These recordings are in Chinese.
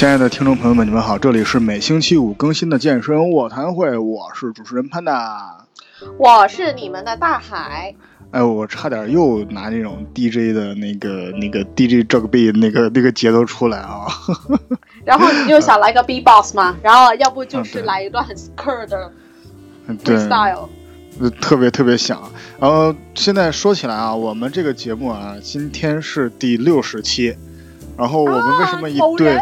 亲爱的听众朋友们，你们好，这里是每星期五更新的健身卧谈会，我是主持人潘达，我是你们的大海。哎，我差点又拿那种 DJ 的那个那个 DJ 这个 B 那个那个节奏出来啊。然后你就想来个 B box 嘛，然后要不就是来一段很 cur 的 freestyle，特别特别想。然后现在说起来啊，我们这个节目啊，今天是第六十期，然后我们为什么一对？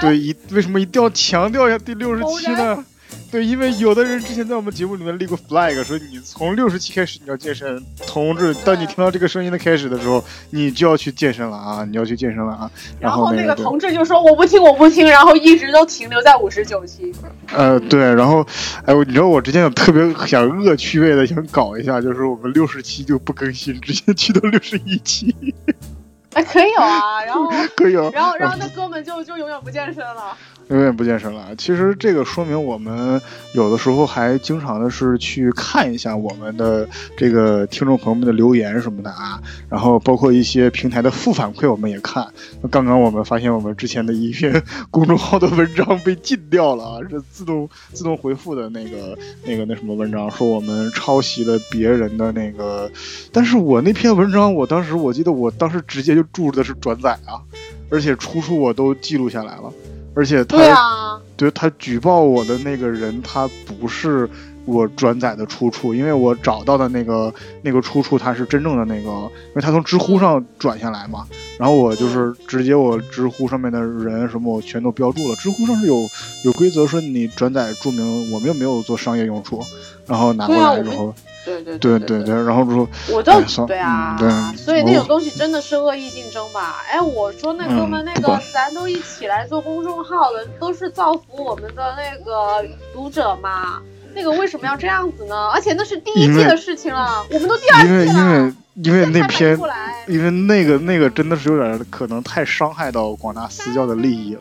对，一为什么一定要强调一下第六十七呢？对，因为有的人之前在我们节目里面立过 flag，说你从六十七开始你要健身，同志，当你听到这个声音的开始的时候，你就要去健身了啊！你要去健身了啊！然后那个同志就说我不听，我不听，然后一直都停留在五十九期。呃，对，然后，哎，你知道我之前有特别想恶趣味的想搞一下，就是我们六十七就不更新，直接去到六十一期。哎，可以有啊，然后 可以有，然后然后那哥们就就永远不健身了。永远不健身了。其实这个说明我们有的时候还经常的是去看一下我们的这个听众朋友们的留言什么的啊，然后包括一些平台的负反馈我们也看。刚刚我们发现我们之前的一篇 公众号的文章被禁掉了，是自动自动回复的那个那个那什么文章，说我们抄袭了别人的那个。但是我那篇文章，我当时我记得我当时直接就注的是转载啊，而且出处我都记录下来了。而且他，对他举报我的那个人，他不是我转载的出处，因为我找到的那个那个出处，他是真正的那个，因为他从知乎上转下来嘛。然后我就是直接我知乎上面的人什么我全都标注了，知乎上是有有规则说你转载注明我们又没有做商业用处，然后拿过来之后。对对对对对，然后说我都对啊，所以那种东西真的是恶意竞争吧？哎，我说那哥们，那个咱都一起来做公众号的，都是造福我们的那个读者嘛，那个为什么要这样子呢？而且那是第一季的事情了，我们都第二季了，因为因为因为那篇，因为那个那个真的是有点可能太伤害到广大私教的利益了，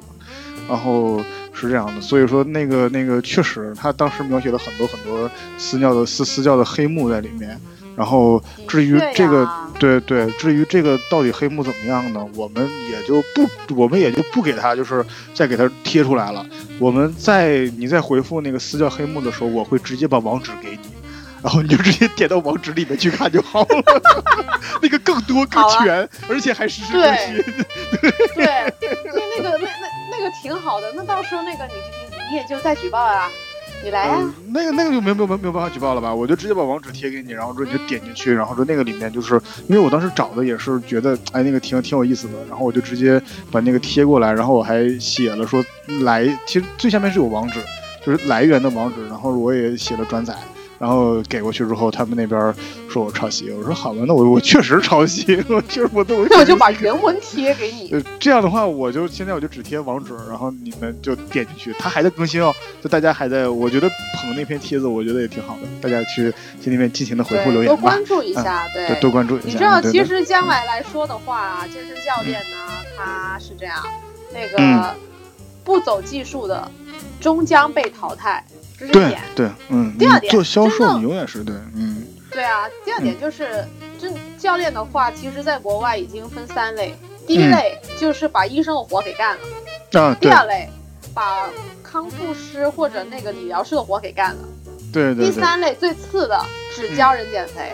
然后。是这样的，所以说那个那个确实，他当时描写了很多很多私教的私私教的黑幕在里面。然后至于这个，对对，至于这个到底黑幕怎么样呢？我们也就不，我们也就不给他，就是再给他贴出来了。我们在你在回复那个私教黑幕的时候，我会直接把网址给你，然后你就直接点到网址里面去看就好了。那个更多更全，而且还实时更新。对，那那个那那。那个挺好的，那到时候那个你你你也就再举报啊，你来呀。那个那个就没有没有没有办法举报了吧？我就直接把网址贴给你，然后说你就点进去，然后说那个里面就是因为我当时找的也是觉得哎那个挺挺有意思的，然后我就直接把那个贴过来，然后我还写了说来，其实最下面是有网址，就是来源的网址，然后我也写了转载。然后给过去之后，他们那边说我抄袭，我说好吧，那我我确实抄袭，我就是我都那我就把原文贴给你。这样的话，我就现在我就只贴网址，然后你们就点进去，他还在更新哦，就大家还在，我觉得捧那篇帖子，我觉得也挺好的，大家去去那边尽情的回复留言多关注一下，对，多关注一下。你知道，其实将来来说的话，健身教练呢，他是这样，那个不走技术的，终将被淘汰。对对，嗯，第二点，做销售你永远是对，嗯，对啊。第二点就是，这教练的话，其实在国外已经分三类，第一类就是把医生的活给干了，啊，第二类把康复师或者那个理疗师的活给干了，对对。第三类最次的，只教人减肥。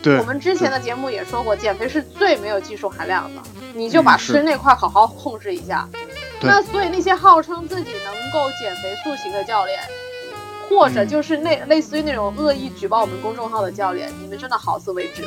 对，我们之前的节目也说过，减肥是最没有技术含量的，你就把吃那块好好控制一下。那所以那些号称自己能够减肥塑形的教练。或者就是那类似于那种恶意举报我们公众号的教练，你们真的好自为之。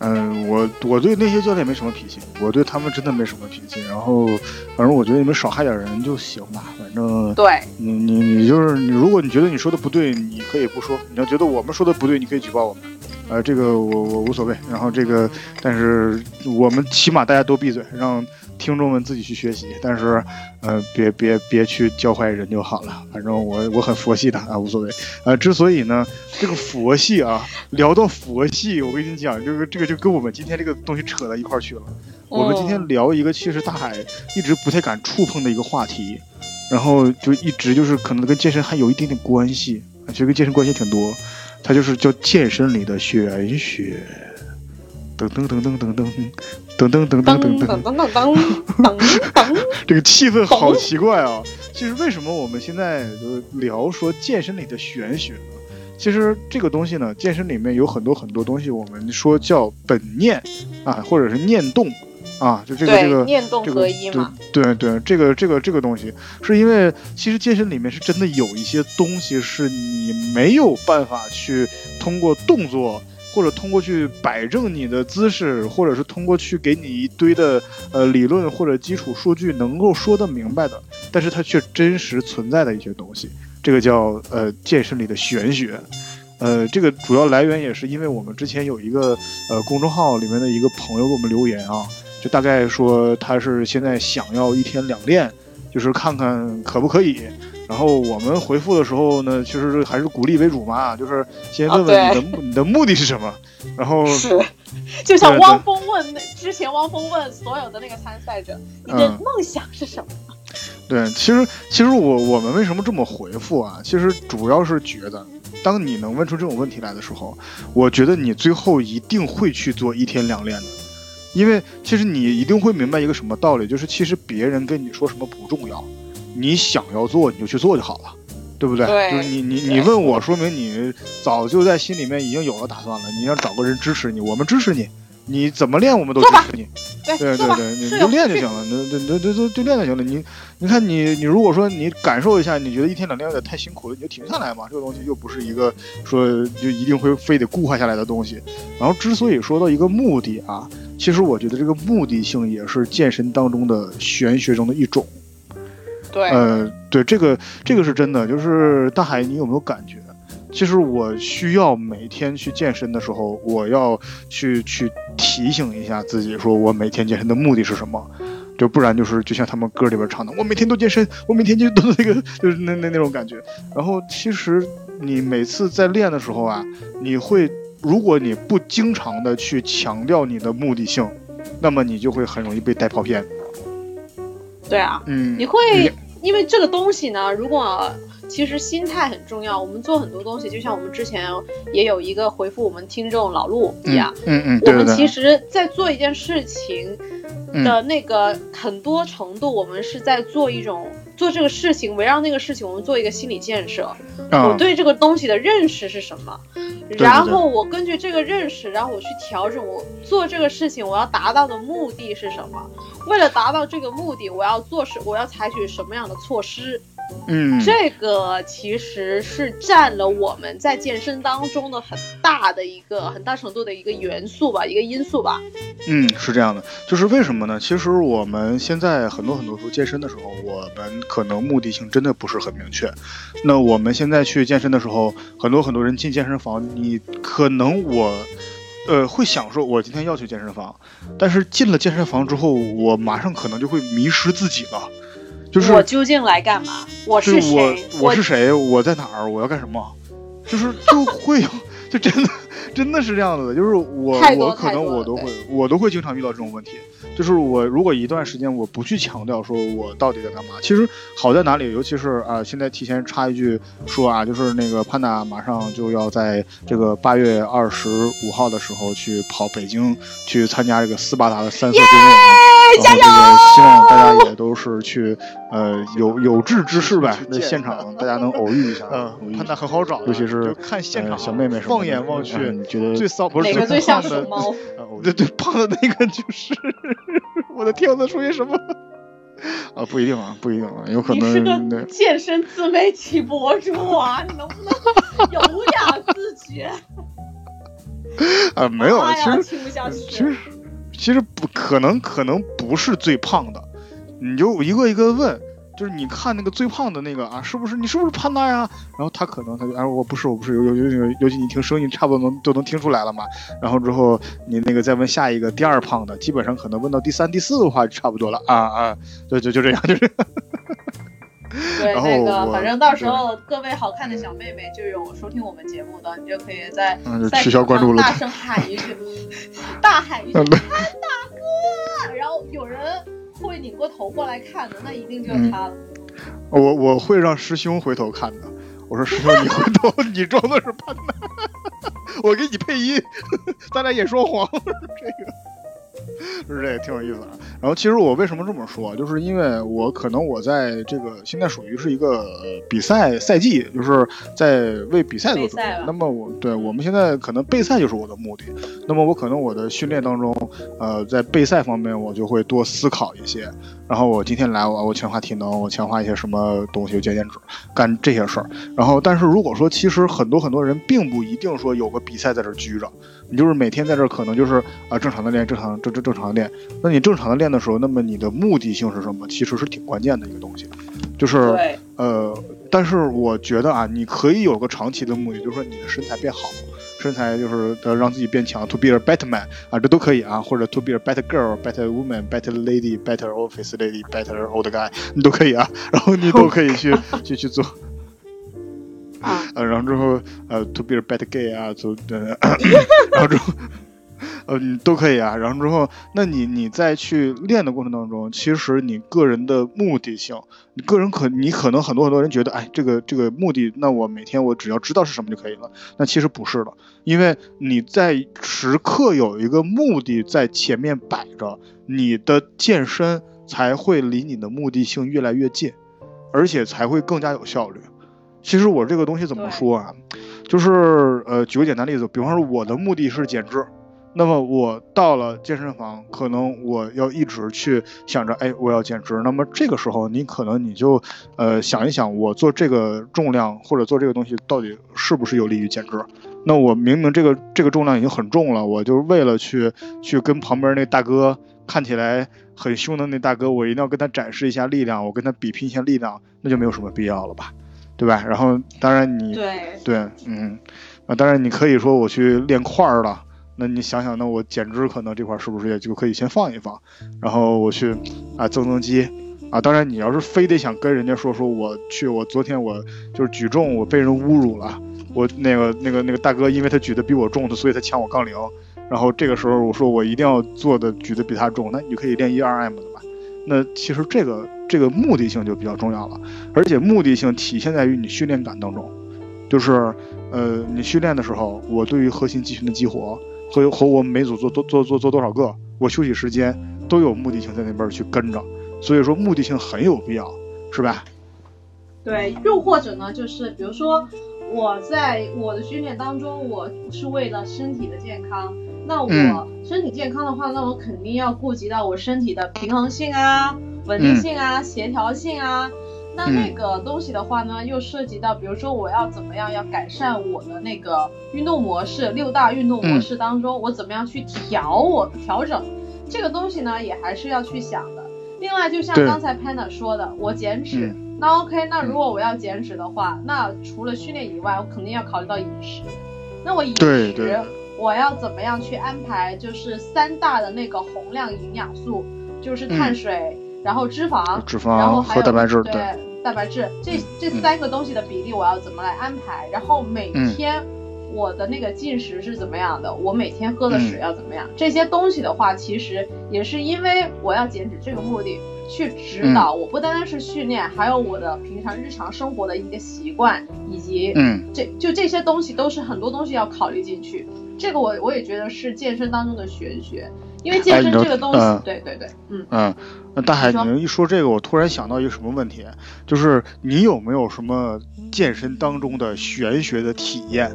嗯，我我对那些教练没什么脾气，我对他们真的没什么脾气。然后，反正我觉得你们少害点人就行吧。反正对你你你就是你，如果你觉得你说的不对，你可以不说；你要觉得我们说的不对，你可以举报我们。呃，这个我我无所谓。然后这个，但是我们起码大家都闭嘴，让。听众们自己去学习，但是，呃，别别别去教坏人就好了。反正我我很佛系的啊，无所谓。呃，之所以呢，这个佛系啊，聊到佛系，我跟你讲，这个这个就跟我们今天这个东西扯到一块去了。我们今天聊一个其实大海一直不太敢触碰的一个话题，然后就一直就是可能跟健身还有一点点关系，其实跟健身关系挺多。它就是叫健身里的玄学。噔噔噔噔噔噔。噔噔噔噔噔噔噔噔噔噔，这个气氛好奇怪啊！其实为什么我们现在就聊说健身里的玄学呢？其实这个东西呢，健身里面有很多很多东西，我们说叫本念啊，或者是念动啊，就这个这个念动合一嘛。对对，这个这个这个东西，是因为其实健身里面是真的有一些东西是你没有办法去通过动作。或者通过去摆正你的姿势，或者是通过去给你一堆的呃理论或者基础数据能够说得明白的，但是它却真实存在的一些东西，这个叫呃健身里的玄学，呃这个主要来源也是因为我们之前有一个呃公众号里面的一个朋友给我们留言啊，就大概说他是现在想要一天两练，就是看看可不可以。然后我们回复的时候呢，其实还是鼓励为主嘛，就是先问问你的你的目的是什么。然后是，就像汪峰问那之前汪峰问所有的那个参赛者，你的梦想是什么？对，其实其实我我们为什么这么回复啊？其实主要是觉得，当你能问出这种问题来的时候，我觉得你最后一定会去做一天两练的，因为其实你一定会明白一个什么道理，就是其实别人跟你说什么不重要。你想要做，你就去做就好了，对不对？就是你你你问我，说明你早就在心里面已经有了打算了。你要找个人支持你，我们支持你，你怎么练我们都支持你。对对对，你就练就行了，那那那那就就练就行了。你你看你你如果说你感受一下，你觉得一天两天有点太辛苦了，你就停下来嘛。这个东西又不是一个说就一定会非得固化下来的东西。然后之所以说到一个目的啊，其实我觉得这个目的性也是健身当中的玄学中的一种。对，呃，对，这个这个是真的，就是大海，你有没有感觉？其实我需要每天去健身的时候，我要去去提醒一下自己，说我每天健身的目的是什么？就不然就是就像他们歌里边唱的，我每天都健身，我每天就都那个就是那那那种感觉。然后其实你每次在练的时候啊，你会如果你不经常的去强调你的目的性，那么你就会很容易被带跑偏。对啊，嗯，你会因为这个东西呢，如果其实心态很重要。我们做很多东西，就像我们之前也有一个回复我们听众老陆一样，嗯嗯，我们其实，在做一件事情的那个很多程度，我们是在做一种做这个事情，围绕那个事情，我们做一个心理建设。我对这个东西的认识是什么？然后我根据这个认识，然后我去调整我做这个事情我要达到的目的是什么？为了达到这个目的，我要做什？我要采取什么样的措施？嗯，这个其实是占了我们在健身当中的很大的一个很大程度的一个元素吧，一个因素吧。嗯，是这样的，就是为什么呢？其实我们现在很多很多时候健身的时候，我们可能目的性真的不是很明确。那我们现在去健身的时候，很多很多人进健身房，你可能我。呃，会想说，我今天要去健身房，但是进了健身房之后，我马上可能就会迷失自己了。就是我究竟来干嘛？我是谁？我是谁？我在哪儿？我要干什么？就是就会有，就真的 真的是这样子的。就是我我可能我都会我都会经常遇到这种问题。就是我如果一段时间我不去强调说我到底在干嘛，其实好在哪里？尤其是啊，现在提前插一句说啊，就是那个潘达马上就要在这个八月二十五号的时候去跑北京，去参加这个斯巴达的三色对面，然后这个希望大家也都是去呃有有志之士呗，在现场大家能偶遇一下。嗯，潘达很好找，尤其是看现场小妹妹，放眼望去，你觉得最骚不是哪个最像熊猫？对对，胖的那个就是。我的天，我属于什么？啊，不一定啊，不一定啊，有可能。你是个健身自媒体博主啊，你能不能有雅自觉？啊，没有，其实其实其实不可能，可能不是最胖的，你就一个一个问。就是你看那个最胖的那个啊，是不是你是不是潘达呀？然后他可能他就啊我不是我不是，尤尤尤尤其你听声音差不多能都能听出来了嘛。然后之后你那个再问下一个第二胖的，基本上可能问到第三第四的话就差不多了啊啊，就就就这样就是。对 那个，反正到时候各位好看的小妹妹就有收听我们节目的，你就可以在在取消关注了，大声喊一句，大喊一句潘大哥，然后有人。会拧过头过来看的，那一定就是他了。我我会让师兄回头看的。我说师兄，你回头，你装的是潘达，我给你配音，咱俩演说谎。这个是这个挺有意思的。然后其实我为什么这么说，就是因为我可能我在这个现在属于是一个比赛赛季，就是在为比赛做准备。那么我对我们现在可能备赛就是我的目的。那么我可能我的训练当中，呃，在备赛方面我就会多思考一些。然后我今天来我我强化体能，我强化一些什么东西，减减脂，干这些事儿。然后但是如果说其实很多很多人并不一定说有个比赛在这儿拘着。你就是每天在这儿，可能就是啊正常的练，正常正正正常的练。那你正常的练的时候，那么你的目的性是什么？其实是挺关键的一个东西，就是呃，但是我觉得啊，你可以有个长期的目的，就是说你的身材变好，身材就是呃让自己变强，to be a better man 啊，这都可以啊，或者 to be a better girl，better woman，better lady，better office lady，better old guy，你都可以啊，然后你都可以去去去做。啊，呃，然后之后，呃，to be a better gay 啊，就，然后之后，呃，你都可以啊。然后之后，那你你在去练的过程当中，其实你个人的目的性，你个人可你可能很多很多人觉得，哎，这个这个目的，那我每天我只要知道是什么就可以了。那其实不是的，因为你在时刻有一个目的在前面摆着，你的健身才会离你的目的性越来越近，而且才会更加有效率。其实我这个东西怎么说啊？就是呃，举个简单例子，比方说我的目的是减脂，那么我到了健身房，可能我要一直去想着，哎，我要减脂。那么这个时候，你可能你就呃想一想，我做这个重量或者做这个东西到底是不是有利于减脂？那我明明这个这个重量已经很重了，我就是为了去去跟旁边那大哥看起来很凶的那大哥，我一定要跟他展示一下力量，我跟他比拼一下力量，那就没有什么必要了吧？对吧？然后当然你对对嗯啊，当然你可以说我去练块儿了。那你想想，那我减脂可能这块是不是也就可以先放一放？然后我去啊增增肌啊。当然你要是非得想跟人家说说我去，我昨天我就是举重我被人侮辱了，我那个那个那个大哥因为他举的比我重，所以他抢我杠铃。然后这个时候我说我一定要做的举的比他重，那你可以练一二 M 的吧？那其实这个。这个目的性就比较重要了，而且目的性体现在于你训练感当中，就是，呃，你训练的时候，我对于核心肌群的激活和和我们每组做多做做做多少个，我休息时间都有目的性在那边去跟着，所以说目的性很有必要，是吧？对，又或者呢，就是比如说我在我的训练当中，我是为了身体的健康。那我身体健康的话，那我肯定要顾及到我身体的平衡性啊、稳定性啊、协调性啊。那那个东西的话呢，又涉及到，比如说我要怎么样要改善我的那个运动模式，六大运动模式当中，我怎么样去调我调整这个东西呢，也还是要去想的。另外，就像刚才 Panda 说的，我减脂，那 OK，那如果我要减脂的话，那除了训练以外，我肯定要考虑到饮食。那我饮食。我要怎么样去安排？就是三大的那个宏量营养素，就是碳水，然后脂肪，脂肪，然后还有蛋白质，对，蛋白质，这这三个东西的比例我要怎么来安排？然后每天我的那个进食是怎么样的？我每天喝的水要怎么样？这些东西的话，其实也是因为我要减脂这个目的去指导我，不单单是训练，还有我的平常日常生活的一个习惯，以及嗯，这就这些东西都是很多东西要考虑进去。这个我我也觉得是健身当中的玄学，因为健身这个东西，对对对，嗯嗯，那大海，你一说这个，我突然想到一个什么问题，就是你有没有什么健身当中的玄学的体验？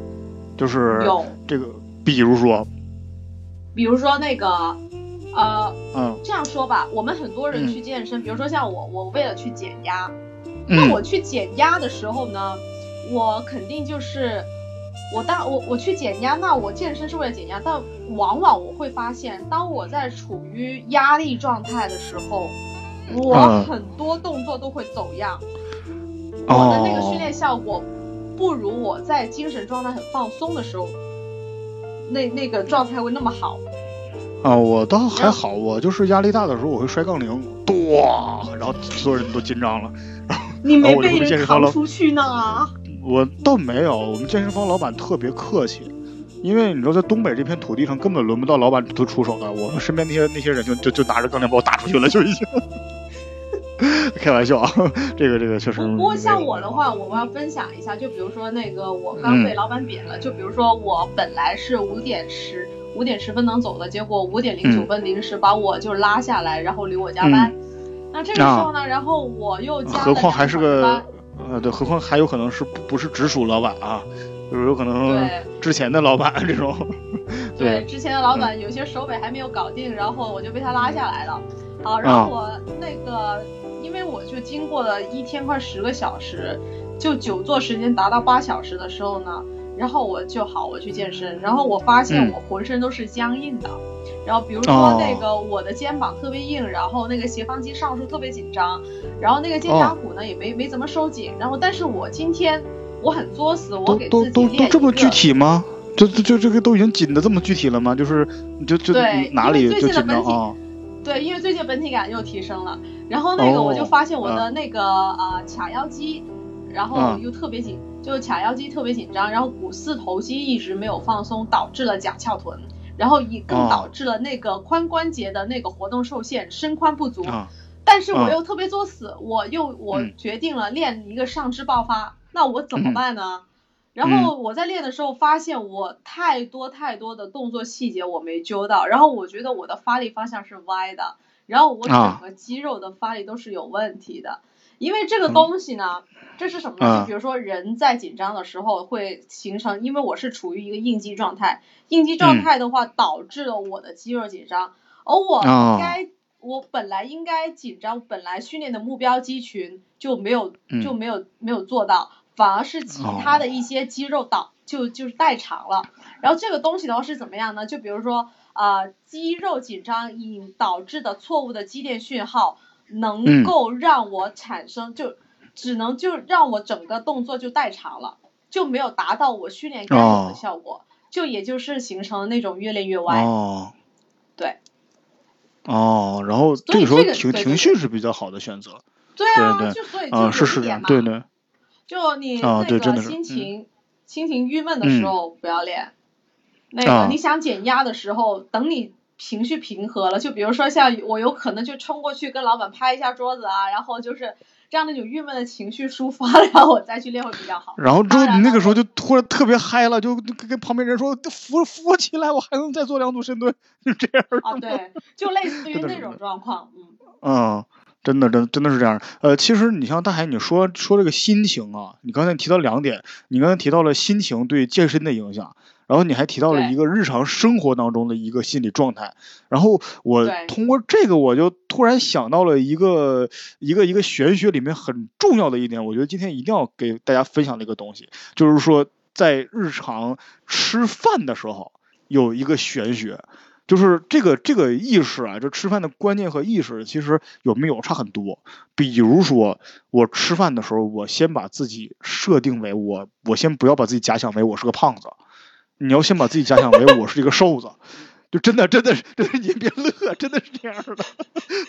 就是有这个，比如说，比如说那个，呃，嗯，这样说吧，我们很多人去健身，比如说像我，我为了去减压，那我去减压的时候呢，我肯定就是。我当我我去减压，那我健身是为了减压，但往往我会发现，当我在处于压力状态的时候，我很多动作都会走样，我的那个训练效果不如我在精神状态很放松的时候，那那个状态会那么好。啊，我倒还好，我就是压力大的时候我会摔杠铃，咣，然后所有人都紧张了，你没被人扛出去呢？我倒没有，我们健身房老板特别客气，因为你知道，在东北这片土地上根本轮不到老板都出手的，我们身边那些那些人就 就就拿着杠铃把我打出去了，就已经。开玩笑啊，这个这个确实。不过像我的话，我要分享一下，就比如说那个我刚被老板贬了，就比如说我本来是五点十五点十分能走的，结果五点零九分临时把我就拉下来，然后留我加班。那这个时候呢，然后我又加了何况还是个呃，对，何况还有可能是不是直属老板啊？就是有可能之前的老板这种。对，之前的老板有些手尾还没有搞定，然后我就被他拉下来了。好，然后我那个，因为我就经过了一天快十个小时，就久坐时间达到八小时的时候呢，然后我就好，我去健身，然后我发现我浑身都是僵硬的，然后比如说那个我的肩膀特别硬，然后那个斜方肌上束特别紧张，然后那个肩胛骨呢也没没怎么收紧，然后但是我今天我很作死，我给自己练都都都这么具体吗？就就就这个都已经紧的这么具体了吗？就是就就哪里就紧张啊？对，因为最近本体感又提升了，然后那个我就发现我的那个呃髂腰肌，然后又特别紧，就髂腰肌特别紧张，然后股四头肌一直没有放松，导致了假翘臀，然后也更导致了那个髋关节的那个活动受限，伸髋不足。但是我又特别作死，我又我决定了练一个上肢爆发，那我怎么办呢？然后我在练的时候发现我太多太多的动作细节我没揪到，然后我觉得我的发力方向是歪的，然后我整个肌肉的发力都是有问题的。因为这个东西呢，这是什么呢？就比如说人在紧张的时候会形成，因为我是处于一个应激状态，应激状态的话导致了我的肌肉紧张，而我应该我本来应该紧张，本来训练的目标肌群就没有就没有没有做到。反而是其他的一些肌肉导就就是代偿了，然后这个东西的话是怎么样呢？就比如说啊肌肉紧张引导致的错误的肌电讯号，能够让我产生就只能就让我整个动作就代偿了，就没有达到我训练该有的效果，就也就是形成那种越练越歪。哦，对。哦，然后这个时候情情绪是比较好的选择。对啊，就所以就一点嘛。对对。就你那个心情心情郁闷的时候不要练，那个你想减压的时候，等你情绪平和了，就比如说像我有可能就冲过去跟老板拍一下桌子啊，然后就是这样那种郁闷的情绪抒发，然后我再去练会比较好。然后之后你那个时候就突然特别嗨了，就跟旁边人说扶扶我起来，我还能再做两组深蹲，就这样。啊，对，就类似 于那种状况，嗯。嗯。真的，真真的是这样。呃，其实你像大海，你说说这个心情啊，你刚才提到两点，你刚才提到了心情对健身的影响，然后你还提到了一个日常生活当中的一个心理状态。然后我通过这个，我就突然想到了一个一个一个玄学里面很重要的一点，我觉得今天一定要给大家分享的一个东西，就是说在日常吃饭的时候有一个玄学。就是这个这个意识啊，就吃饭的观念和意识，其实有没有差很多。比如说，我吃饭的时候，我先把自己设定为我，我先不要把自己假想为我是个胖子，你要先把自己假想为我是一个瘦子，就真的真的真的你别乐，真的是这样的。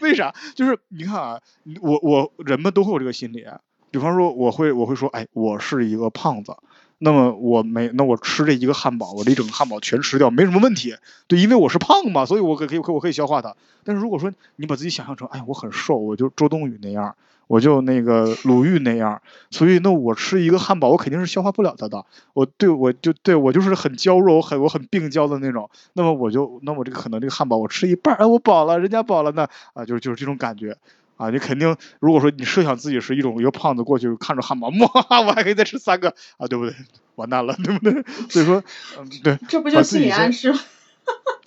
为啥？就是你看啊，我我人们都会有这个心理，比方说我会我会说，哎，我是一个胖子。那么我没，那我吃这一个汉堡，我这一整个汉堡全吃掉，没什么问题。对，因为我是胖嘛，所以我可可以我可以消化它。但是如果说你把自己想象成，哎，我很瘦，我就周冬雨那样，我就那个鲁豫那样，所以那我吃一个汉堡，我肯定是消化不了它的。我对我就对我就是很娇弱，我很我很病娇的那种。那么我就那我这个可能这个汉堡我吃一半，哎，我饱了，人家饱了呢，啊，就是就是这种感觉。啊，你肯定，如果说你设想自己是一种一个胖子过去看着汉堡，哇，我还可以再吃三个啊，对不对？完蛋了，对不对？所以说，嗯，对，这不就心理暗示吗？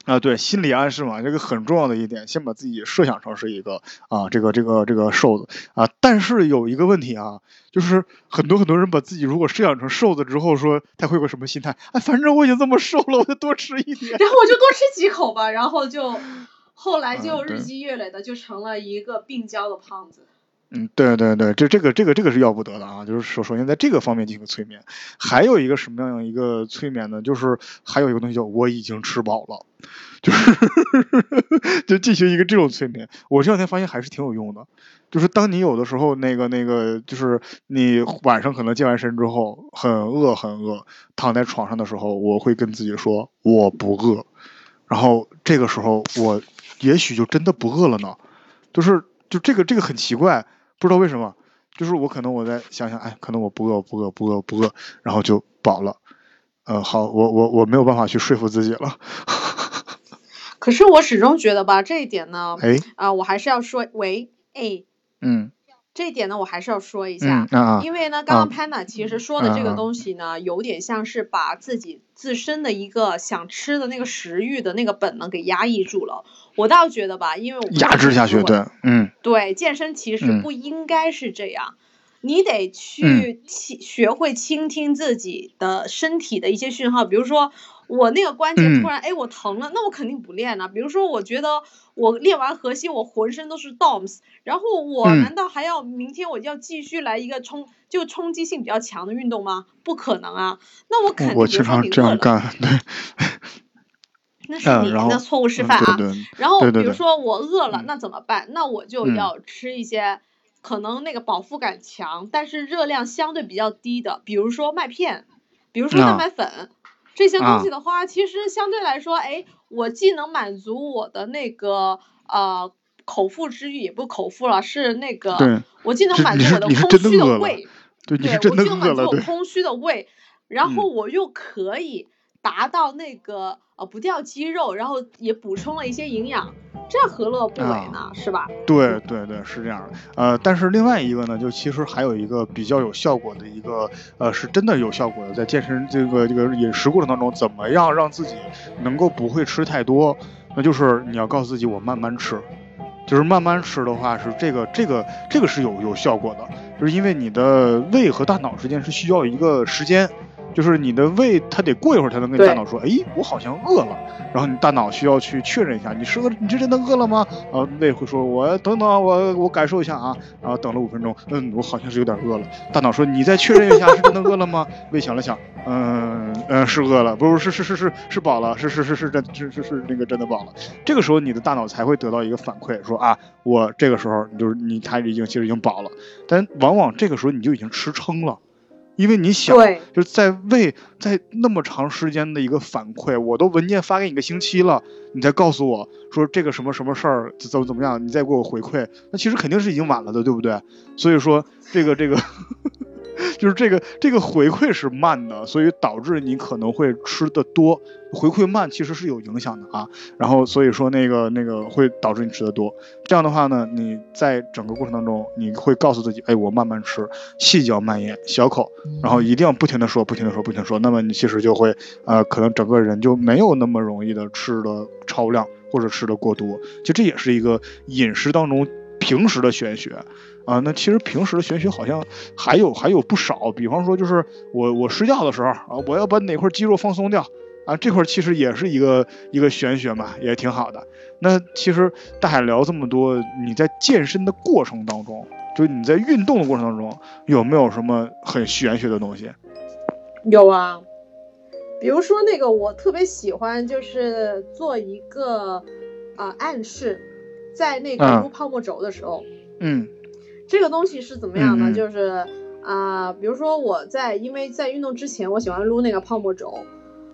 啊，对，心理暗示嘛，这个很重要的一点，先把自己设想成是一个啊，这个这个这个瘦子啊。但是有一个问题啊，就是很多很多人把自己如果设想成瘦子之后，说他会有个什么心态？哎，反正我已经这么瘦了，我就多吃一点，然后我就多吃几口吧，然后就。后来就日积月累的就成了一个病娇的胖子。嗯，对对对，这这个这个这个是要不得的啊！就是首首先在这个方面进行催眠，还有一个什么样一个催眠呢？就是还有一个东西叫我已经吃饱了，就是 就进行一个这种催眠。我这两天发现还是挺有用的，就是当你有的时候那个那个，就是你晚上可能健完身之后很饿很饿，躺在床上的时候，我会跟自己说我不饿，然后这个时候我。也许就真的不饿了呢，就是就这个这个很奇怪，不知道为什么，就是我可能我再想想，哎，可能我不饿不饿不饿不饿，然后就饱了，呃，好，我我我没有办法去说服自己了，可是我始终觉得吧，这一点呢，哎，啊，我还是要说，喂，哎，嗯。这一点呢，我还是要说一下，因为呢，刚刚 Panda 其实说的这个东西呢，有点像是把自己自身的一个想吃的那个食欲的那个本能给压抑住了。我倒觉得吧，因为我压制下去，对，嗯，对，健身其实不应该是这样，你得去倾学会倾听自己的身体的一些讯号，比如说。我那个关节突然哎，我疼了，那我肯定不练了。比如说，我觉得我练完核心，我浑身都是 DOMS，然后我难道还要明天我就要继续来一个冲就冲击性比较强的运动吗？不可能啊！那我肯定我经常这样干，对。那是你的错误示范啊。然后比如说我饿了，那怎么办？那我就要吃一些可能那个饱腹感强，但是热量相对比较低的，比如说麦片，比如说蛋白粉。这些东西的话，其实相对来说，哎，我既能满足我的那个呃口腹之欲，也不口腹了，是那个我既能满足我的空虚的胃，对，我既能满足我空虚的胃，然后我又可以达到那个呃不掉肌肉，然后也补充了一些营养。这何乐不为呢？是吧？对对对，是这样的。呃，但是另外一个呢，就其实还有一个比较有效果的一个，呃，是真的有效果的，在健身这个这个饮食过程当中，怎么样让自己能够不会吃太多？那就是你要告诉自己，我慢慢吃。就是慢慢吃的话，是这个这个这个是有有效果的，就是因为你的胃和大脑之间是需要一个时间。就是你的胃，它得过一会儿才能跟你大脑说，哎，我好像饿了。然后你大脑需要去确认一下，你是饿，你是真的饿了吗？然后胃会说，我等等，我我感受一下啊。然后等了五分钟，嗯，我好像是有点饿了。大脑说，你再确认一下，是真的饿了吗？胃想了想，嗯嗯，是饿了，不是是是是是是饱了，是是是是真是是是那个真的饱了。这个时候你的大脑才会得到一个反馈，说啊，我这个时候就是你，他已经其实已经饱了，但往往这个时候你就已经吃撑了。因为你想，就是在为在那么长时间的一个反馈，我都文件发给你个星期了，你再告诉我说这个什么什么事儿怎么怎么样，你再给我回馈，那其实肯定是已经晚了的，对不对？所以说这个这个。就是这个这个回馈是慢的，所以导致你可能会吃的多。回馈慢其实是有影响的啊。然后所以说那个那个会导致你吃的多。这样的话呢，你在整个过程当中，你会告诉自己，哎，我慢慢吃，细嚼慢咽，小口，然后一定要不停的说，不停的说，不停说。那么你其实就会呃，可能整个人就没有那么容易的吃的超量或者吃的过多。其实这也是一个饮食当中平时的玄学。啊，那其实平时的玄学好像还有还有不少，比方说就是我我睡觉的时候啊，我要把哪块肌肉放松掉啊，这块其实也是一个一个玄学嘛，也挺好的。那其实大海聊这么多，你在健身的过程当中，就你在运动的过程当中，有没有什么很玄学的东西？有啊，比如说那个我特别喜欢，就是做一个啊暗示，在那个撸泡沫轴的时候，嗯。这个东西是怎么样呢？就是啊，比如说我在，因为在运动之前，我喜欢撸那个泡沫轴。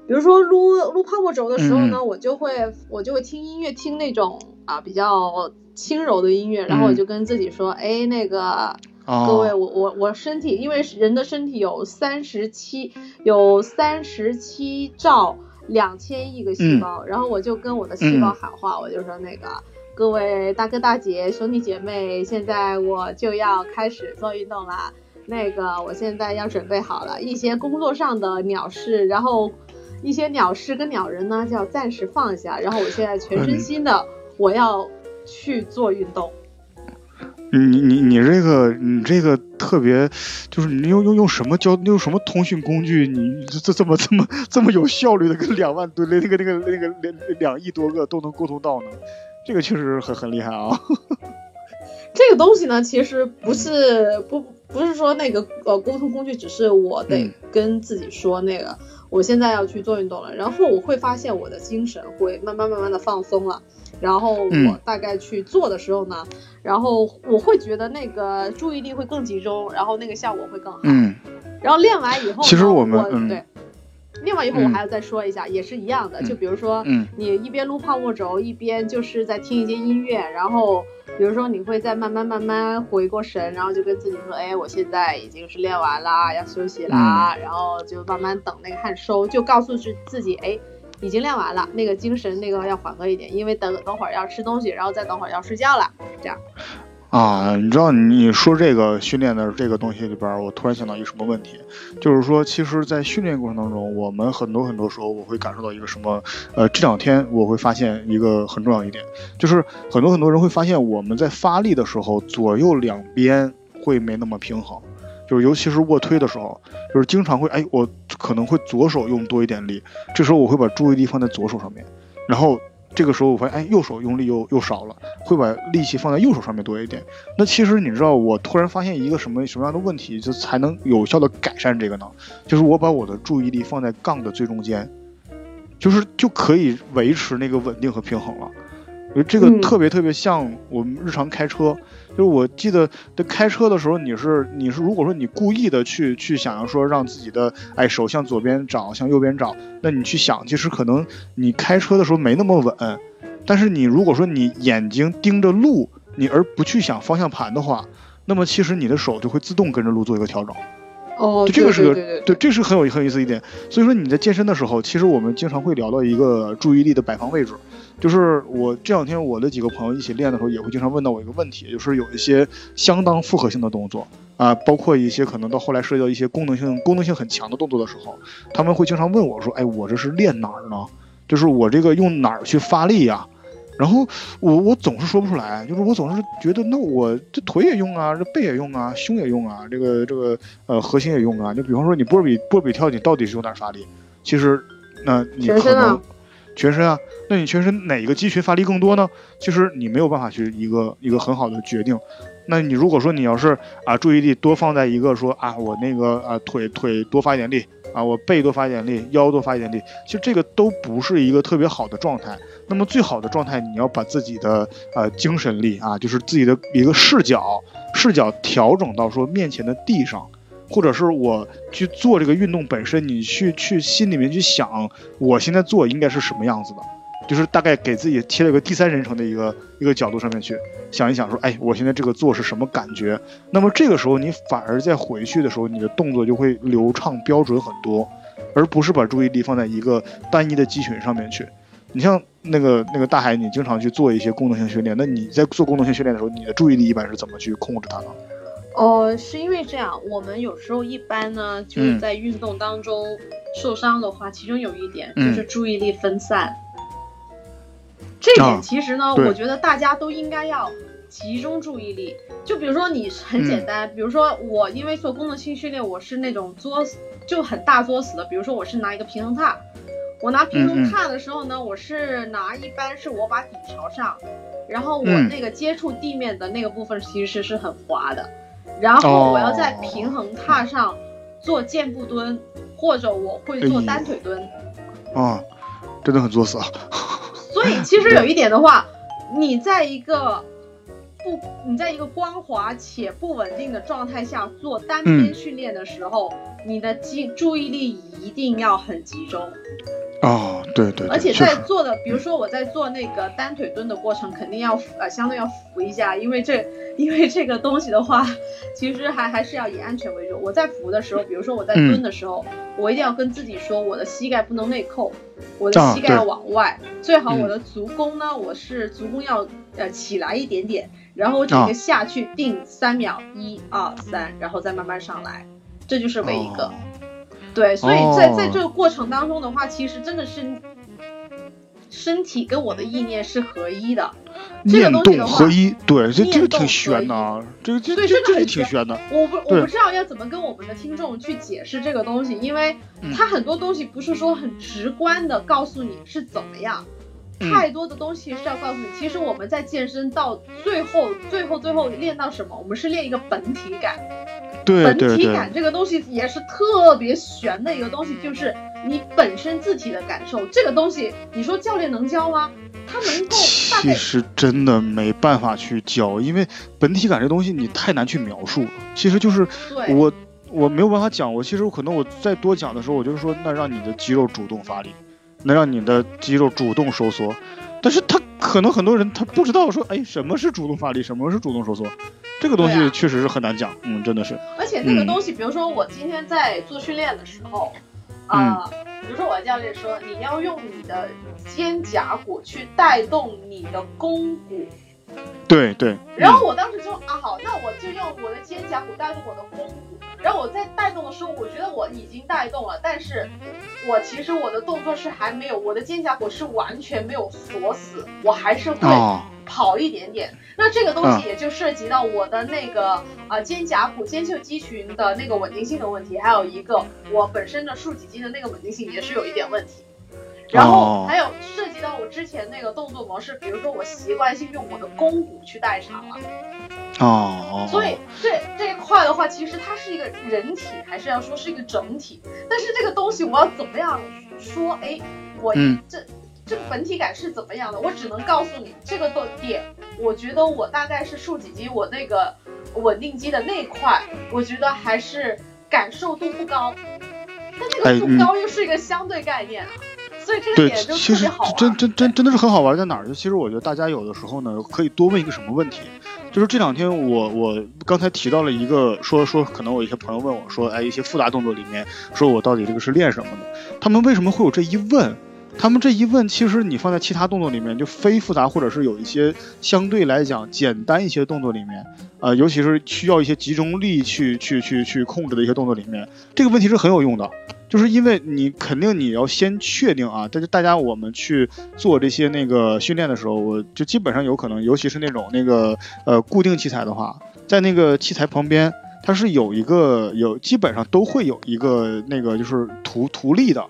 比如说撸撸泡沫轴的时候呢，我就会我就会听音乐，听那种啊比较轻柔的音乐，然后我就跟自己说，哎，那个各位，我我我身体，因为人的身体有三十七有三十七兆两千亿个细胞，然后我就跟我的细胞喊话，我就说那个。各位大哥大姐兄弟姐妹，现在我就要开始做运动了。那个，我现在要准备好了一些工作上的鸟事，然后一些鸟事跟鸟人呢，就要暂时放下。然后，我现在全身心的我要去做运动。你你你这个你这个特别，就是你用用用什么交用什么通讯工具？你这这么这么这么有效率的，跟两万吨那个那个那个两两亿多个都能沟通到呢？这个确实很很厉害啊！这个东西呢，其实不是不不是说那个呃沟通工具，只是我得跟自己说那个，我现在要去做运动了，然后我会发现我的精神会慢慢慢慢的放松了，然后我大概去做的时候呢，然后我会觉得那个注意力会更集中，然后那个效果会更好。嗯，然后练完以后，其实我们对。练完以后，我还要再说一下，也是一样的。就比如说，你一边撸泡沫轴，一边就是在听一些音乐，然后，比如说你会再慢慢慢慢回过神，然后就跟自己说，哎，我现在已经是练完啦，要休息啦，然后就慢慢等那个汗收，就告诉自自己，哎，已经练完了，那个精神那个要缓和一点，因为等等会儿要吃东西，然后再等会儿要睡觉了，这样。啊，你知道你说这个训练的这个东西里边，我突然想到一个什么问题，就是说，其实，在训练过程当中，我们很多很多时候，我会感受到一个什么，呃，这两天我会发现一个很重要一点，就是很多很多人会发现我们在发力的时候，左右两边会没那么平衡，就是尤其是卧推的时候，就是经常会，哎，我可能会左手用多一点力，这时候我会把注意力放在左手上面，然后。这个时候我发现，哎，右手用力又又少了，会把力气放在右手上面多一点。那其实你知道，我突然发现一个什么什么样的问题，就才能有效的改善这个呢？就是我把我的注意力放在杠的最中间，就是就可以维持那个稳定和平衡了。我觉得这个特别特别像我们日常开车。就是我记得在开车的时候，你是你是如果说你故意的去去想要说让自己的哎手向左边找，向右边找，那你去想，其实可能你开车的时候没那么稳。但是你如果说你眼睛盯着路，你而不去想方向盘的话，那么其实你的手就会自动跟着路做一个调整。哦，这个是个对，这是很有很有意思一点。所以说你在健身的时候，其实我们经常会聊到一个注意力的摆放位置。就是我这两天我的几个朋友一起练的时候，也会经常问到我一个问题，就是有一些相当复合性的动作啊，包括一些可能到后来涉及到一些功能性功能性很强的动作的时候，他们会经常问我说：“哎，我这是练哪儿呢？就是我这个用哪儿去发力呀？”然后我我总是说不出来，就是我总是觉得那我这腿也用啊，这背也用啊，胸也用啊，这个这个呃核心也用啊。就比方说你波比波比跳，你到底是用哪儿发力？其实那你可能。全身啊，那你全身哪个肌群发力更多呢？其实你没有办法去一个一个很好的决定。那你如果说你要是啊注意力多放在一个说啊我那个啊腿腿多发一点力啊我背多发一点力腰多发一点力，其实这个都不是一个特别好的状态。那么最好的状态，你要把自己的呃精神力啊，就是自己的一个视角视角调整到说面前的地上。或者是我去做这个运动本身，你去去心里面去想，我现在做应该是什么样子的，就是大概给自己贴了一个第三人称的一个一个角度上面去想一想，说，哎，我现在这个做是什么感觉？那么这个时候你反而在回去的时候，你的动作就会流畅标准很多，而不是把注意力放在一个单一的肌群上面去。你像那个那个大海，你经常去做一些功能性训练，那你在做功能性训练的时候，你的注意力一般是怎么去控制它呢？哦，是因为这样，我们有时候一般呢，就是在运动当中受伤的话，其中有一点就是注意力分散。这点其实呢，我觉得大家都应该要集中注意力。就比如说你很简单，比如说我因为做功能性训练，我是那种作死就很大作死的。比如说我是拿一个平衡踏，我拿平衡踏的时候呢，我是拿一般是我把底朝上，然后我那个接触地面的那个部分其实是很滑的。然后我要在平衡踏上做箭步蹲，或者我会做单腿蹲。啊，真的很作死啊！所以其实有一点的话，你在一个不你在一个光滑且不稳定的状态下做单边训练的时候，你的注注意力一定要很集中。哦，对对，而且在做的，比如说我在做那个单腿蹲的过程，肯定要呃相对要扶一下，因为这 因为这个东西的话，其实还还是要以安全为主。我在扶的时候，比如说我在蹲的时候，我一定要跟自己说，我的膝盖不能内扣，我的膝盖要往外，最好我的足弓呢，我是足弓要呃起来一点点，然后我整个下去定三秒，一二三，然后再慢慢上来，这就是每一个。对，所以在在这个过程当中的话，其实真的是身体跟我的意念是合一的。念动合一，对，这这个挺悬的啊，这个这这这挺悬的。我不我不知道要怎么跟我们的听众去解释这个东西，因为它很多东西不是说很直观的告诉你是怎么样，太多的东西是要告诉你。其实我们在健身到最后，最后最后练到什么？我们是练一个本体感。本体感这个东西也是特别悬的一个东西，就是你本身自体的感受。这个东西，你说教练能教吗？他能够？其实真的没办法去教，因为本体感这东西你太难去描述了。其实就是我我没有办法讲。我其实可能我再多讲的时候，我就是说，那让你的肌肉主动发力，能让你的肌肉主动收缩。但是他可能很多人他不知道说，哎，什么是主动发力，什么是主动收缩。这个东西确实是很难讲，嗯，真的是。而且那个东西，比如说我今天在做训练的时候，啊，比如说我的教练说你要用你的肩胛骨去带动你的肱骨。对对。然后我当时就啊好，那我就用我的肩胛骨带动我的肱骨。然后我在带动的时候，我觉得我已经带动了，但是我其实我的动作是还没有，我的肩胛骨是完全没有锁死，我还是会跑一点点。那这个东西也就涉及到我的那个呃肩胛骨肩袖肌群的那个稳定性的问题，还有一个我本身的竖脊肌的那个稳定性也是有一点问题。然后还有涉及到我之前那个动作模式，比如说我习惯性用我的肱骨去代偿了。哦，所以这这一块的话，其实它是一个人体，还是要说是一个整体。但是这个东西我要怎么样说？哎，我这这个本体感是怎么样的？我只能告诉你这个的点，我觉得我大概是竖脊肌，我那个稳定肌的那块，我觉得还是感受度不高。但这个度高又是一个相对概念啊。所以这个点就其实真真真真的是很好玩，在哪儿？就其实我觉得大家有的时候呢，可以多问一个什么问题，就是这两天我我刚才提到了一个，说说可能我一些朋友问我说，哎，一些复杂动作里面，说我到底这个是练什么的？他们为什么会有这一问？他们这一问，其实你放在其他动作里面，就非复杂或者是有一些相对来讲简单一些动作里面，呃，尤其是需要一些集中力去去去去控制的一些动作里面，这个问题是很有用的。就是因为你肯定你要先确定啊，但是大家我们去做这些那个训练的时候，我就基本上有可能，尤其是那种那个呃固定器材的话，在那个器材旁边，它是有一个有基本上都会有一个那个就是图图例的，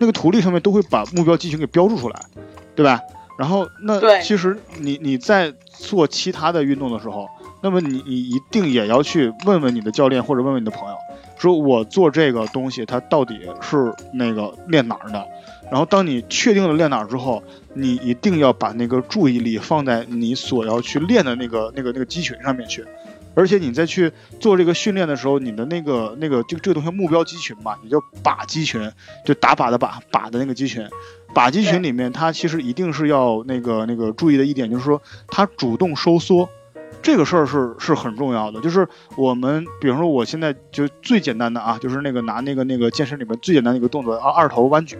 那个图例上面都会把目标肌群给标注出来，对吧？然后那其实你你在做其他的运动的时候，那么你你一定也要去问问你的教练或者问问你的朋友。说我做这个东西，它到底是那个练哪儿的？然后当你确定了练哪儿之后，你一定要把那个注意力放在你所要去练的那个那个那个肌群上面去。而且你在去做这个训练的时候，你的那个那个这个这个东西目标肌群嘛，也叫靶肌群，就打靶的靶靶的那个肌群。靶肌群里面，它其实一定是要那个那个注意的一点，就是说它主动收缩。这个事儿是是很重要的，就是我们，比方说我现在就最简单的啊，就是那个拿那个那个健身里面最简单的一个动作啊，二头弯举，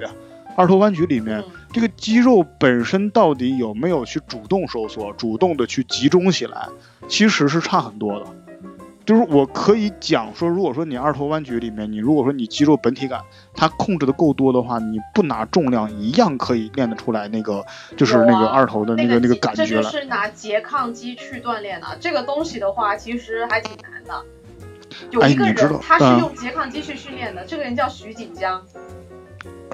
二头弯举里面这个肌肉本身到底有没有去主动收缩，主动的去集中起来，其实是差很多的。就是我可以讲说，如果说你二头弯举里面，你如果说你肌肉本体感它控制的够多的话，你不拿重量一样可以练得出来那个就是那个二头的那个那个感觉了。这就是拿拮抗肌去锻炼的，这个东西的话其实还挺难的。有一个人他是用拮抗肌去训练的，这个人叫徐锦江。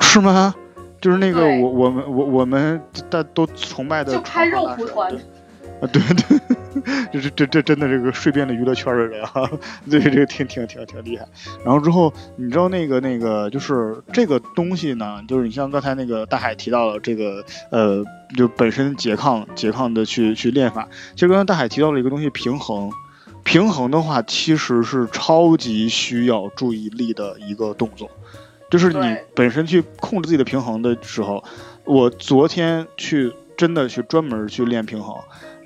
是吗？就是那个我我们我我们大都崇拜的，就开肉蒲团。啊，对对，这这这这真的这个睡遍了娱乐圈的人啊，对这个挺挺挺挺厉害。然后之后，你知道那个那个就是这个东西呢，就是你像刚才那个大海提到了这个呃，就本身拮抗拮抗的去去练法。其实刚才大海提到了一个东西，平衡。平衡的话，其实是超级需要注意力的一个动作，就是你本身去控制自己的平衡的时候，我昨天去真的去专门去练平衡。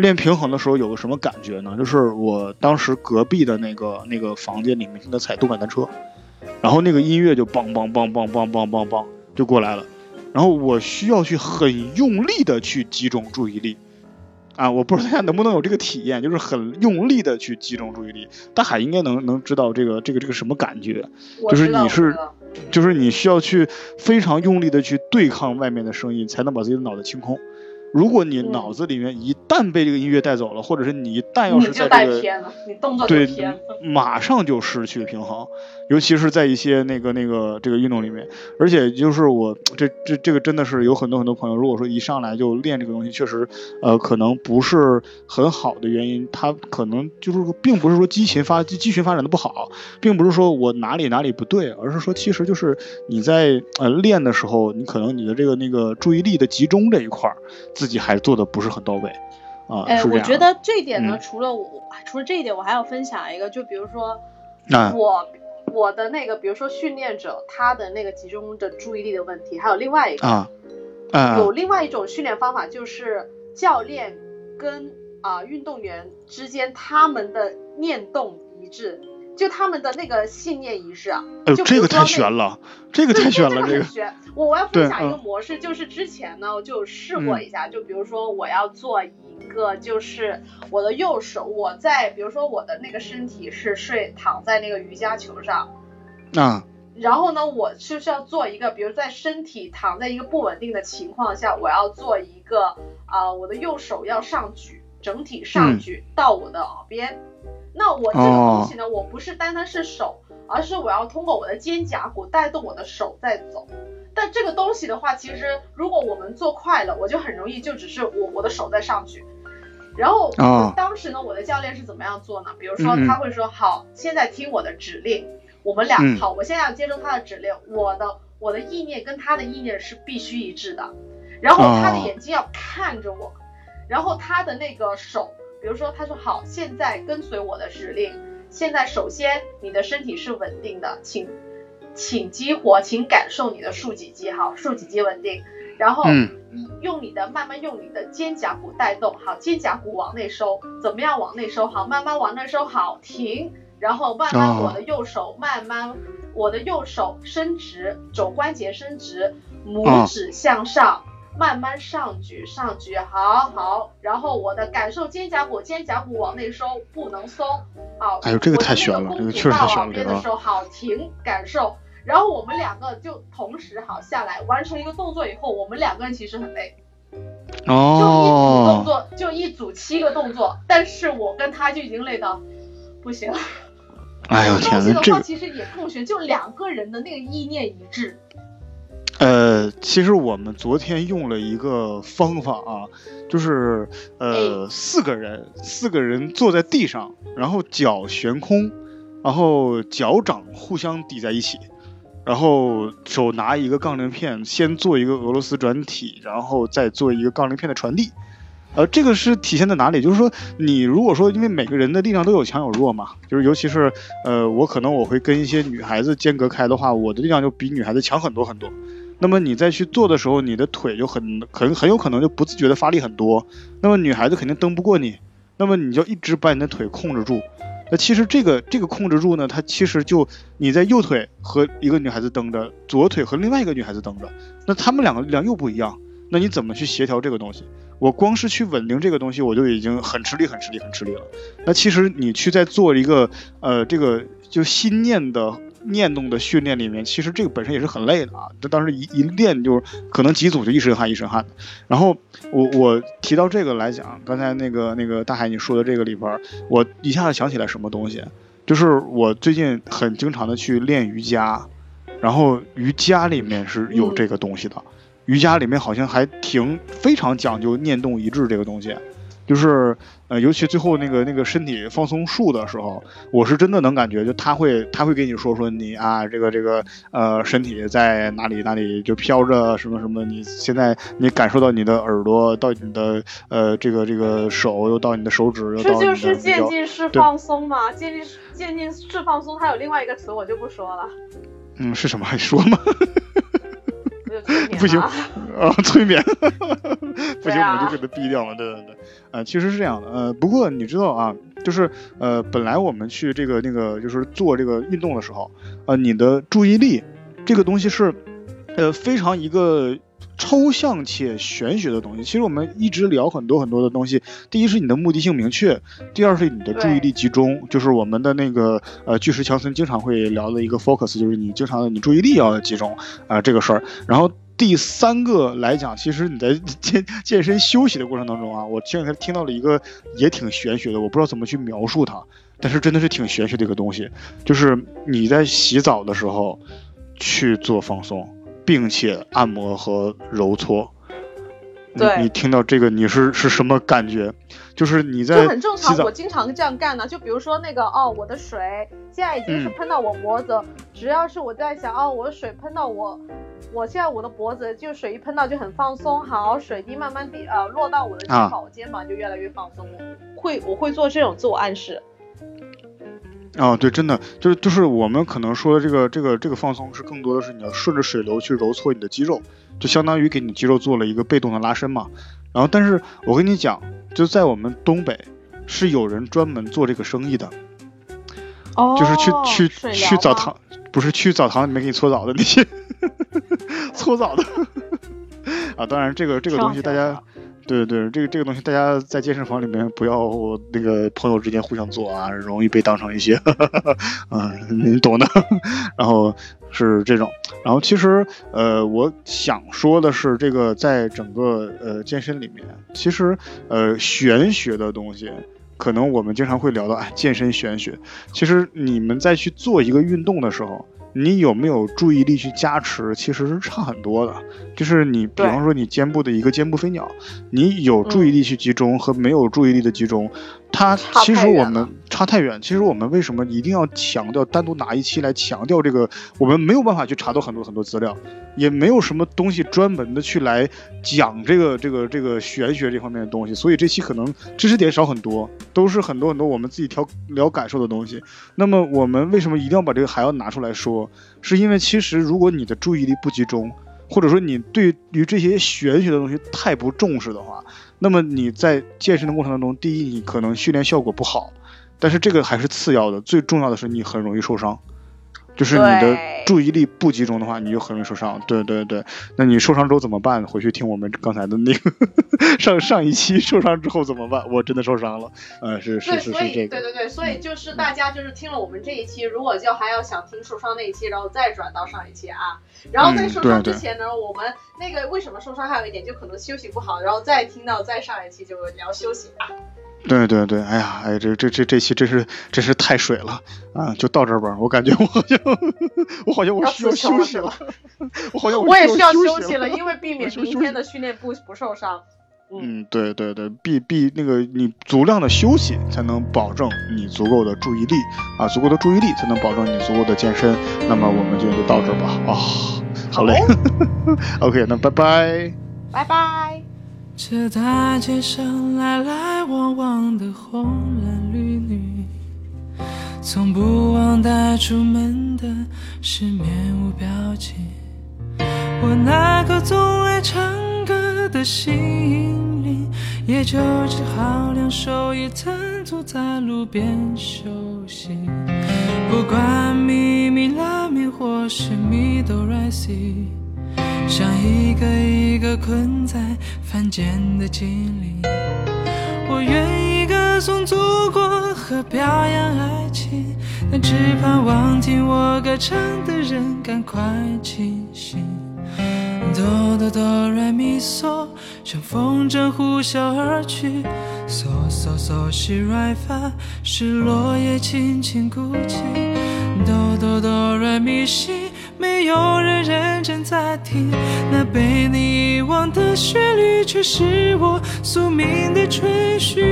练平衡的时候有个什么感觉呢？就是我当时隔壁的那个那个房间里面正在踩动感单车，然后那个音乐就梆梆梆梆梆梆梆梆就过来了，然后我需要去很用力的去集中注意力，啊，我不知道大家能不能有这个体验，就是很用力的去集中注意力。大海应该能能知道这个这个这个什么感觉，就是你是，就是你需要去非常用力的去对抗外面的声音，才能把自己的脑袋清空。如果你脑子里面一旦被这个音乐带走了，或者是你一旦要是在这个对，马上就失去平衡，尤其是在一些那个那个这个运动里面，而且就是我这这这个真的是有很多很多朋友，如果说一上来就练这个东西，确实呃可能不是很好的原因，他可能就是说并不是说肌群发肌肌群发展的不好，并不是说我哪里哪里不对，而是说其实就是你在呃练的时候，你可能你的这个那个注意力的集中这一块儿。自己还做的不是很到位，啊，哎，我觉得这一点呢，除了我，除了这一点，我还要分享一个，就比如说，我我的那个，比如说训练者他的那个集中的注意力的问题，还有另外一个，啊，有另外一种训练方法，就是教练跟啊运动员之间他们的念动一致。就他们的那个信念仪式啊。哎呦，这个太悬了，这个太悬了，这个。悬。我我要分享一个模式，就是之前呢，我就试过一下，就比如说我要做一个，就是我的右手，我在比如说我的那个身体是睡躺在那个瑜伽球上。啊。然后呢，我就是要做一个，比如在身体躺在一个不稳定的情况下，我要做一个啊，我的右手要上举，整体上举到我的耳边。那我这个东西呢，我不是单单是手，而是我要通过我的肩胛骨带动我的手在走。但这个东西的话，其实如果我们做快了，我就很容易就只是我我的手在上去。然后当时呢，我的教练是怎么样做呢？比如说他会说，好，现在听我的指令。我们俩好，我现在要接受他的指令，我的我的意念跟他的意念是必须一致的，然后他的眼睛要看着我，然后他的那个手，比如说他说好，现在跟随我的指令，现在首先你的身体是稳定的，请请激活，请感受你的竖脊肌，好，竖脊肌稳定，然后用你的慢慢用你的肩胛骨带动，好，肩胛骨往内收，怎么样往内收？好，慢慢往内收，好，停。然后慢慢，我的右手慢慢，我的右手伸直，肘关节伸直，拇指向上，慢慢上举，上举，好好。然后我的感受肩胛骨，肩胛骨往内收，不能松。好，哎呦，这个太悬了，这个确实太悬了。边的时候好停，感受。然后我们两个就同时好下来，完成一个动作以后，我们两个人其实很累。哦。就一组动作，就一组七个动作，但是我跟他就已经累到不行了。哎呦天呐，这其实也更悬，就两个人的那个意念一致。呃，其实我们昨天用了一个方法啊，就是呃四个人，四个人坐在地上，然后脚悬空，然后脚掌互相抵在一起，然后手拿一个杠铃片，先做一个俄罗斯转体，然后再做一个杠铃片的传递。呃，这个是体现在哪里？就是说，你如果说，因为每个人的力量都有强有弱嘛，就是尤其是，呃，我可能我会跟一些女孩子间隔开的话，我的力量就比女孩子强很多很多。那么你再去做的时候，你的腿就很很很有可能就不自觉的发力很多。那么女孩子肯定蹬不过你，那么你就一直把你的腿控制住。那其实这个这个控制住呢，它其实就你在右腿和一个女孩子蹬着，左腿和另外一个女孩子蹬着，那他们两个力量又不一样。那你怎么去协调这个东西？我光是去稳定这个东西，我就已经很吃力、很吃力、很吃力了。那其实你去在做一个呃这个就心念的念动的训练里面，其实这个本身也是很累的啊。这当时一一练就是可能几组就一身汗一身汗。然后我我提到这个来讲，刚才那个那个大海你说的这个里边，我一下子想起来什么东西，就是我最近很经常的去练瑜伽，然后瑜伽里面是有这个东西的。瑜伽里面好像还挺非常讲究念动一致这个东西，就是呃，尤其最后那个那个身体放松术的时候，我是真的能感觉，就他会他会给你说说你啊，这个这个呃，身体在哪里哪里就飘着什么什么，你现在你感受到你的耳朵到你的呃这个这个手又到你的手指，又这就是渐进式放松嘛？渐进渐进式放松，它有另外一个词我就不说了。嗯，是什么？还说吗？不行啊，催眠，不行，我们就给他毙掉了。对对对，呃，其实是这样的，呃，不过你知道啊，就是呃，本来我们去这个那个就是做这个运动的时候，呃，你的注意力这个东西是呃非常一个抽象且玄学的东西。其实我们一直聊很多很多的东西，第一是你的目的性明确，第二是你的注意力集中，就是我们的那个呃巨石强森经常会聊的一个 focus，就是你经常的你注意力要集中啊这个事儿，然后。第三个来讲，其实你在 健健身休息的过程当中啊，我前两天听到了一个也挺玄学的，我不知道怎么去描述它，但是真的是挺玄学的一个东西，就是你在洗澡的时候去做放松，并且按摩和揉搓。对，你听到这个你是是什么感觉？就是你在就很正常，我经常这样干呢。就比如说那个哦，我的水现在已经是喷到我脖子，只要是我在想哦，我的水喷到我。我现在我的脖子就水一喷到就很放松，好，水滴慢慢滴呃落到我的肩膀，我肩膀就越来越放松。会我会做这种自我暗示。哦，对，真的就是就是我们可能说的这个这个这个放松是更多的是你要顺着水流去揉搓你的肌肉，就相当于给你肌肉做了一个被动的拉伸嘛。然后，但是我跟你讲，就在我们东北是有人专门做这个生意的。就是去去去澡堂，不是去澡堂里面给你搓澡的那些 搓澡的 啊。当然，这个这个东西大家。对对这个这个东西，大家在健身房里面不要那个朋友之间互相做啊，容易被当成一些，嗯，你懂的。然后是这种，然后其实呃，我想说的是，这个在整个呃健身里面，其实呃玄学的东西，可能我们经常会聊到，哎，健身玄学。其实你们在去做一个运动的时候。你有没有注意力去加持，其实是差很多的。就是你，比方说你肩部的一个肩部飞鸟，你有注意力去集中和没有注意力的集中。它其实我们差太远。其实我们为什么一定要强调单独拿一期来强调这个？我们没有办法去查到很多很多资料，也没有什么东西专门的去来讲这个这个这个玄学这方面的东西。所以这期可能知识点少很多，都是很多很多我们自己调聊感受的东西。那么我们为什么一定要把这个还要拿出来说？是因为其实如果你的注意力不集中，或者说你对于这些玄学的东西太不重视的话。那么你在健身的过程当中，第一，你可能训练效果不好，但是这个还是次要的，最重要的是你很容易受伤，就是你的注意力不集中的话，你就很容易受伤。对对对，那你受伤之后怎么办？回去听我们刚才的那个 上上一期受伤之后怎么办？我真的受伤了，呃，是是是是这个。对对对，所以就是大家就是听了我们这一期，如果就还要想听受伤那一期，然后再转到上一期啊。然后在受伤之前呢，我们那个为什么受伤还有一点，就可能休息不好，然后再听到再上一期就聊休息啊。对对对，哎呀，哎，这这这这期真是真是太水了啊！就到这儿吧，我感觉我好像我好像我需要休息了，我好像我也需要休息了，因为避免明天的训练不不受伤。嗯，对对对，必必那个你足量的休息，才能保证你足够的注意力啊，足够的注意力才能保证你足够的健身。那么我们今天就到这儿吧，啊，好嘞，OK，那拜拜，拜拜。这大街上来来往往的红蓝绿女，从不忘带出门的是面无表情。我那个总爱唱歌的心灵，也就只好两手一摊，坐在路边休息。不管咪咪拉咪或是咪哆来西，像一个一个困在凡间的精灵。我愿意歌颂祖国和表扬爱情，但只盼望听我歌唱的人赶快清醒。哆哆哆来咪嗦，像风筝呼啸而去。嗦嗦嗦西来发，是落叶轻轻哭泣。哆哆哆来咪西，有人认真在听。那被你遗忘的旋律，却是我宿命的追寻。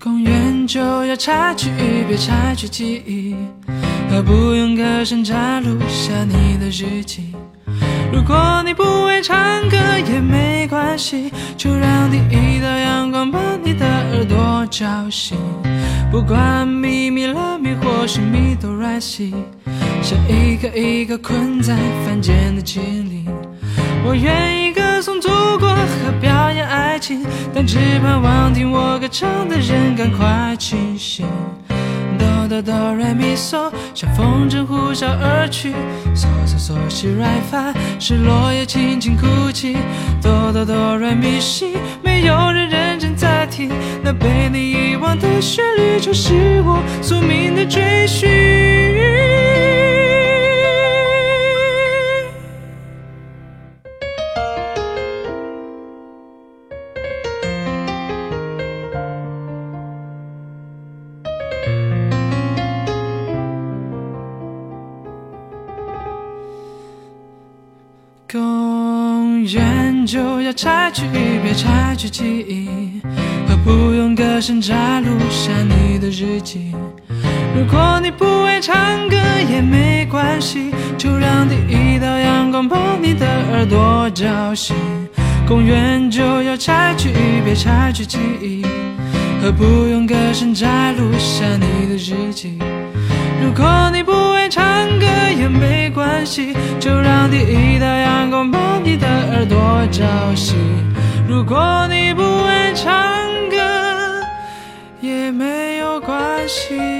公园就要拆去，别拆去记忆，何不用歌声摘录下你的日记？如果你不会唱歌也没关系，就让第一道阳光把你的耳朵叫醒。不管咪咪拉咪或是咪哆来西，像一个一个困在凡间的精灵，我愿意歌颂祖国和表演爱情，但只盼望听我歌唱的人赶快清醒。哆哆哆来咪嗦，像风筝呼啸而去。嗦嗦嗦西来发，是落叶轻轻哭泣。哆哆哆来咪西，没有人认真在听。那被你遗忘的旋律，就是我宿命的追寻。拆去一，别拆去记忆，何不用歌声摘录下你的日记？如果你不会唱歌也没关系，就让第一道阳光把你的耳朵叫醒。公园就要拆去一，别拆去记忆，何不用歌声摘录下你的日记？如果你不会唱歌也没关系，就让第一道阳光多朝夕。如果你不会唱歌，也没有关系，